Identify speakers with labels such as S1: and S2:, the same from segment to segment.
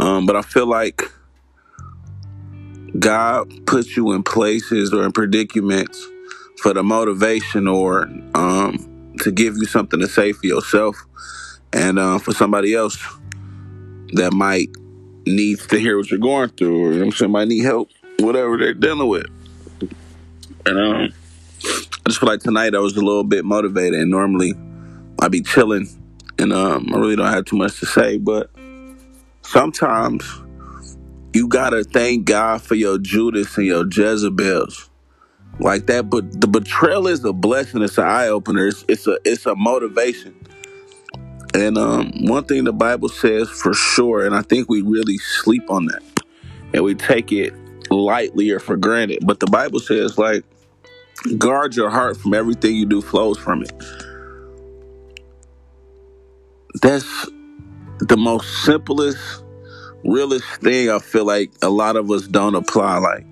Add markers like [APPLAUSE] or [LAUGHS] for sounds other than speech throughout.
S1: Um, but I feel like God puts you in places or in predicaments for the motivation or um, to give you something to say for yourself and uh, for somebody else that might needs to hear what you're going through or you know might need help, whatever they're dealing with. And um, I just feel like tonight I was a little bit motivated and normally I'd be chilling and um, I really don't have too much to say, but sometimes you gotta thank God for your Judas and your Jezebels. Like that, but the betrayal is a blessing. It's an eye opener. It's, it's a it's a motivation. And um, one thing the Bible says for sure, and I think we really sleep on that, and we take it lightly or for granted. But the Bible says like, guard your heart from everything you do flows from it. That's the most simplest realest thing I feel like a lot of us don't apply. Like,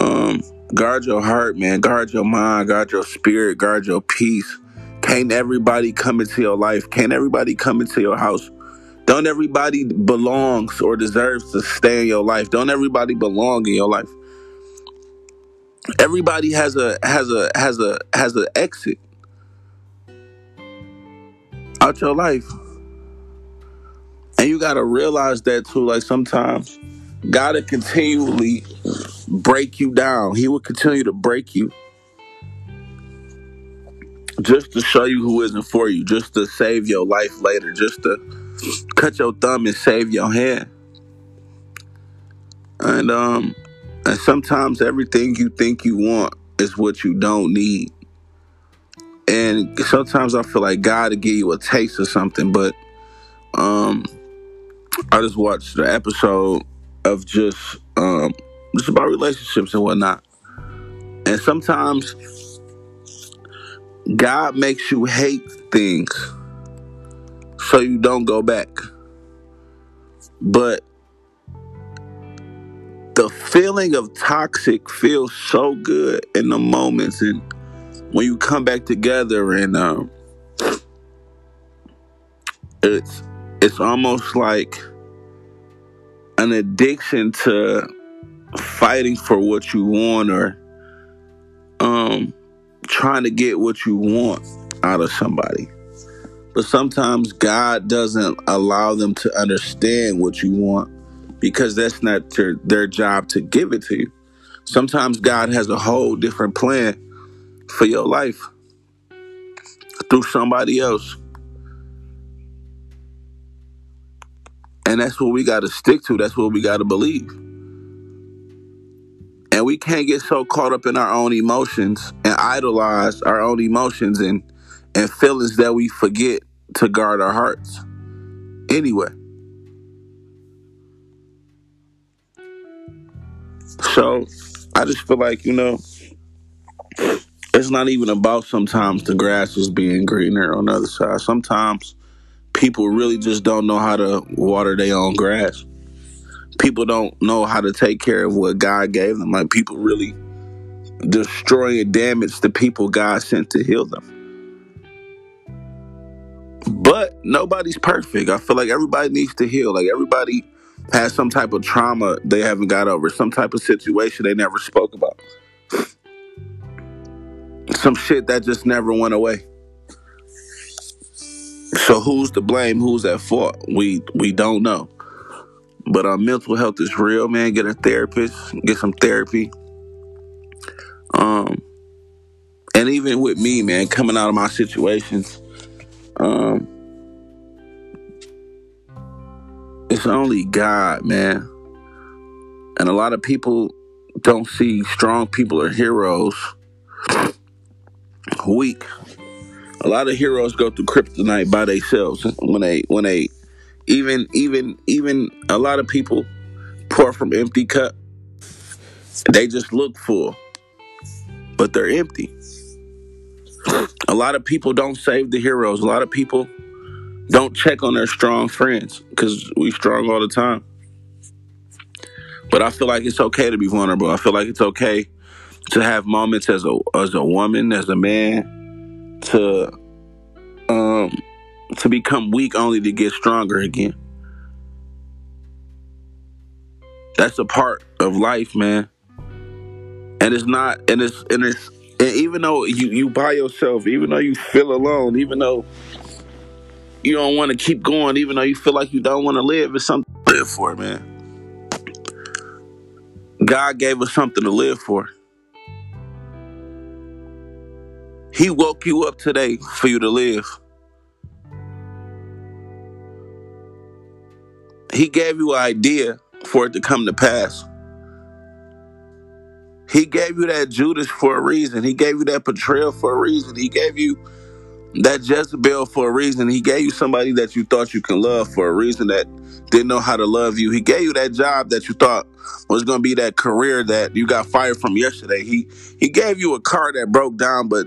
S1: um, guard your heart, man. Guard your mind. Guard your spirit. Guard your peace. Can't everybody come into your life? Can't everybody come into your house? Don't everybody belongs or deserves to stay in your life? Don't everybody belong in your life? Everybody has a has a has a has an exit out your life. And you gotta realize that too. Like sometimes God will continually break you down. He will continue to break you just to show you who isn't for you, just to save your life later, just to cut your thumb and save your hand. And um and sometimes everything you think you want is what you don't need. And sometimes I feel like God to give you a taste of something, but um I just watched the episode of just um just about relationships and whatnot. And sometimes God makes you hate things so you don't go back. But the feeling of toxic feels so good in the moments and when you come back together and um it's it's almost like an addiction to fighting for what you want or um trying to get what you want out of somebody. But sometimes God doesn't allow them to understand what you want because that's not their, their job to give it to you. Sometimes God has a whole different plan for your life through somebody else. And that's what we got to stick to. That's what we got to believe. And we can't get so caught up in our own emotions and idolize our own emotions and, and feelings that we forget to guard our hearts. Anyway. So I just feel like, you know, it's not even about sometimes the grass is being greener on the other side. Sometimes people really just don't know how to water their own grass. People don't know how to take care of what God gave them. Like people really destroy and damage the people God sent to heal them. But nobody's perfect. I feel like everybody needs to heal. Like everybody has some type of trauma they haven't got over, some type of situation they never spoke about. Some shit that just never went away. So who's to blame? Who's at fault? We we don't know. But uh, mental health is real, man. Get a therapist, get some therapy. Um, and even with me, man, coming out of my situations, um, it's only God, man. And a lot of people don't see strong people or heroes weak. A lot of heroes go through kryptonite by themselves when they when they even even even a lot of people pour from empty cup. They just look full, but they're empty. A lot of people don't save the heroes. A lot of people don't check on their strong friends because we strong all the time. But I feel like it's okay to be vulnerable. I feel like it's okay to have moments as a as a woman, as a man, to um to become weak only to get stronger again. That's a part of life, man. And it's not, and it's, and it's, and even though you you by yourself, even though you feel alone, even though you don't want to keep going, even though you feel like you don't want to live, it's something to live for, man. God gave us something to live for. He woke you up today for you to live. He gave you an idea for it to come to pass. He gave you that Judas for a reason. He gave you that betrayal for a reason. He gave you that Jezebel for a reason. He gave you somebody that you thought you can love for a reason that didn't know how to love you. He gave you that job that you thought was going to be that career that you got fired from yesterday. He he gave you a car that broke down, but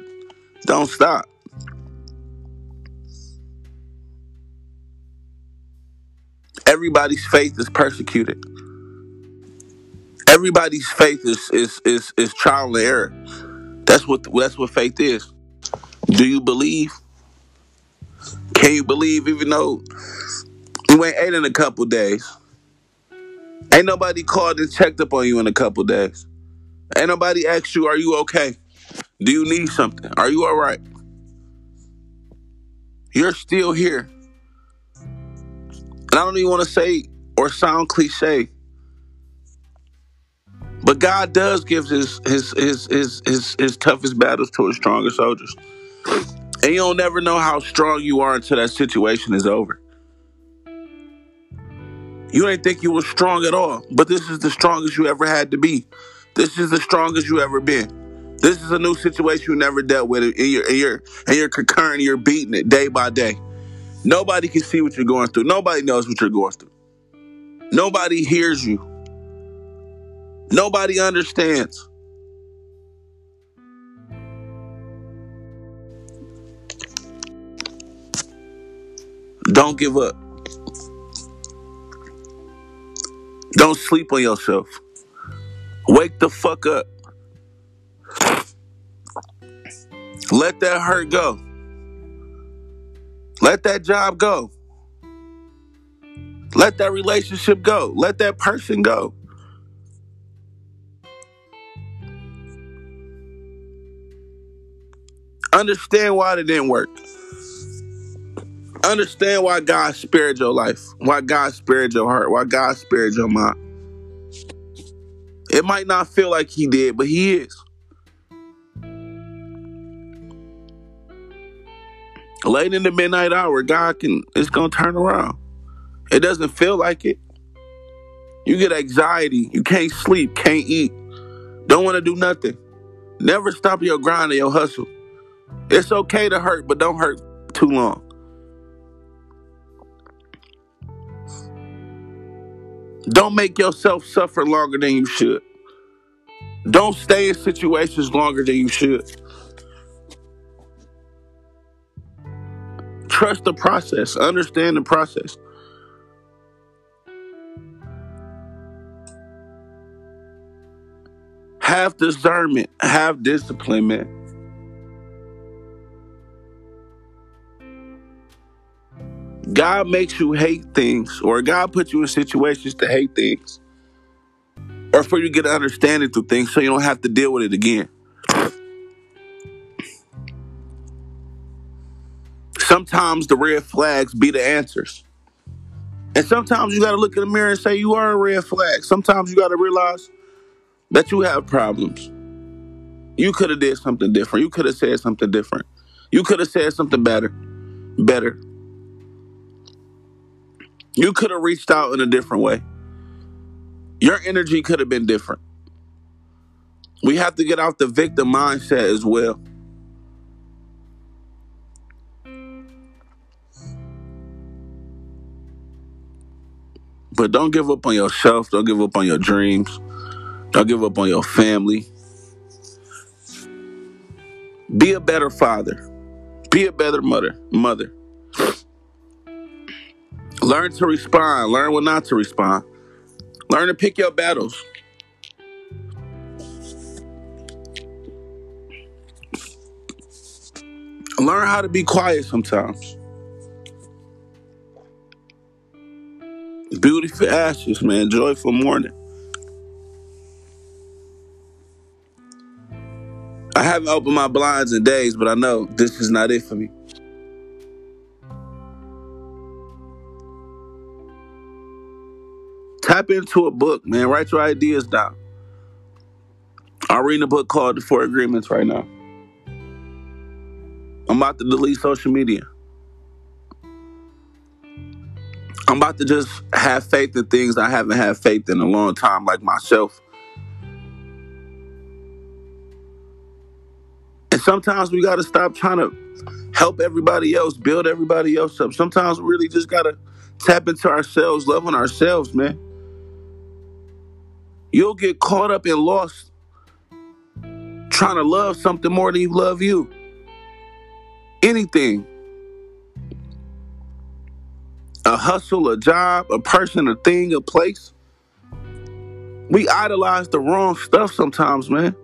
S1: don't stop. Everybody's faith is persecuted. Everybody's faith is is is, is trial and error. That's what that's what faith is. Do you believe? Can you believe even though you ain't ate in a couple days? Ain't nobody called and checked up on you in a couple days. Ain't nobody asked you, are you okay? Do you need something? Are you all right? You're still here. And I don't even want to say or sound cliche, but God does give his his his his his, his toughest battles to his strongest soldiers. And you'll never know how strong you are until that situation is over. You didn't think you were strong at all, but this is the strongest you ever had to be. This is the strongest you ever been. This is a new situation you never dealt with, and you're, and you're, and you're concurring, you're beating it day by day. Nobody can see what you're going through. Nobody knows what you're going through. Nobody hears you. Nobody understands. Don't give up. Don't sleep on yourself. Wake the fuck up. Let that hurt go. Let that job go. Let that relationship go. Let that person go. Understand why it didn't work. Understand why God spared your life, why God spared your heart, why God spared your mind. It might not feel like He did, but He is. Late in the midnight hour, God can, it's to turn around. It doesn't feel like it. You get anxiety. You can't sleep, can't eat, don't want to do nothing. Never stop your grind or your hustle. It's okay to hurt, but don't hurt too long. Don't make yourself suffer longer than you should. Don't stay in situations longer than you should. Trust the process, understand the process. Have discernment, have discipline, man. God makes you hate things, or God puts you in situations to hate things, or for you to get an understanding through things so you don't have to deal with it again. Sometimes the red flags be the answers. And sometimes you got to look in the mirror and say, You are a red flag. Sometimes you got to realize that you have problems. You could have did something different. You could have said something different. You could have said something better. Better. You could have reached out in a different way. Your energy could have been different. We have to get out the victim mindset as well. But don't give up on yourself. Don't give up on your dreams. Don't give up on your family. Be a better father. Be a better mother. Mother. Learn to respond. Learn when not to respond. Learn to pick your battles. Learn how to be quiet sometimes. Beauty for ashes, man. Joyful morning. I haven't opened my blinds in days, but I know this is not it for me. Tap into a book, man. Write your ideas down. I'm reading a book called The Four Agreements right now. I'm about to delete social media. I'm about to just have faith in things I haven't had faith in a long time, like myself. And sometimes we got to stop trying to help everybody else, build everybody else up. Sometimes we really just got to tap into ourselves, loving ourselves, man. You'll get caught up and lost trying to love something more than you love you. Anything. A hustle, a job, a person, a thing, a place. We idolize the wrong stuff sometimes, man.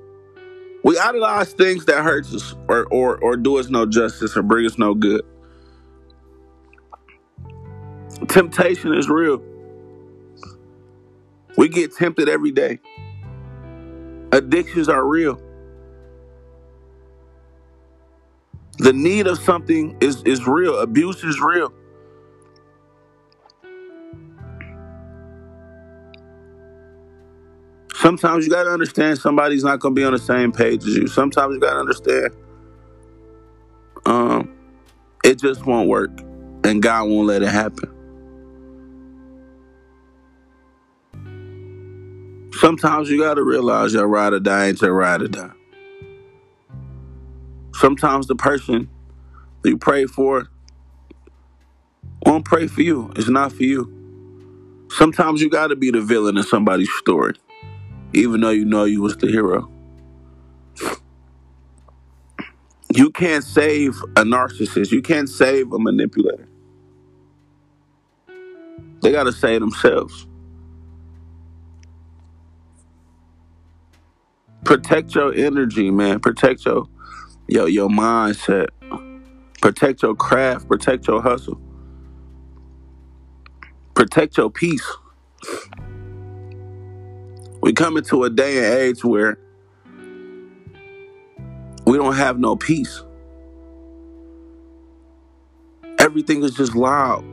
S1: We idolize things that hurts us or, or, or do us no justice or bring us no good. Temptation is real. We get tempted every day. Addictions are real. The need of something is, is real. Abuse is real. Sometimes you got to understand somebody's not to be on the same page as you. Sometimes you got to understand um, it just won't work and God won't let it happen. Sometimes you got to realize your ride or die ain't your ride or die. Sometimes the person that you pray for won't pray for you. It's not for you. Sometimes you got to be the villain in somebody's story, even though you know you was the hero. You can't save a narcissist. You can't save a manipulator. They got to save themselves. Protect your energy, man. Protect your your your mindset. Protect your craft. Protect your hustle. Protect your peace. We come into a day and age where we don't have no peace. Everything is just loud.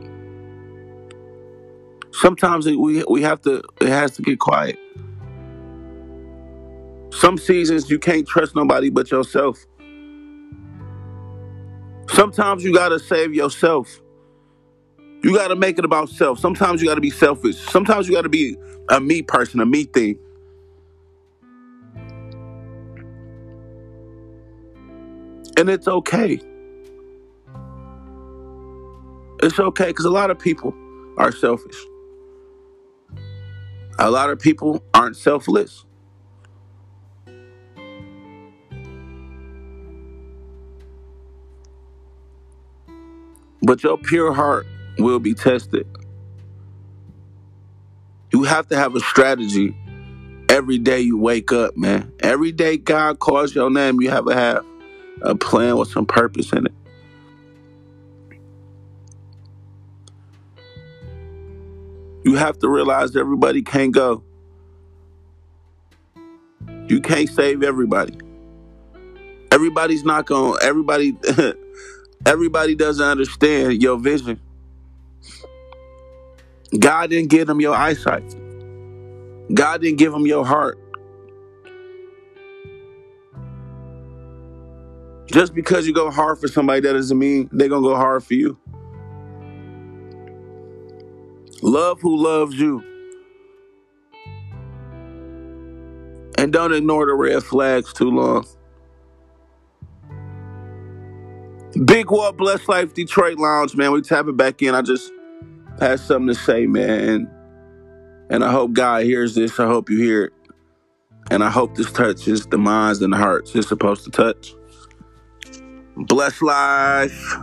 S1: Sometimes it, we we have to it has to get quiet. Some seasons you can't trust nobody but yourself. Sometimes you gotta save yourself. You gotta make it about self. Sometimes you gotta be selfish. Sometimes you gotta be a me person, a me thing. And it's okay. It's okay because a lot of people are selfish. A lot of people aren't selfless. But your pure heart will be tested. You have to have a strategy every day you wake up, man. Every day God calls your name, you have to have a plan with some purpose in it. You have to realize everybody can't go. You can't save everybody. Everybody's not going everybody [LAUGHS] everybody doesn't understand your vision. God didn't give them your eyesight. God didn't give them your heart. Just because you go hard for somebody, that doesn't mean they're to go hard for you. Love who loves you. And don't ignore the red flags too long. Big Wall Blessed Life Detroit Lounge, man. We tapping back in. I just had something to say, man. And I hope God hears this. I hope you hear it. And I hope this touches the minds and the hearts it's supposed to touch. Bless life.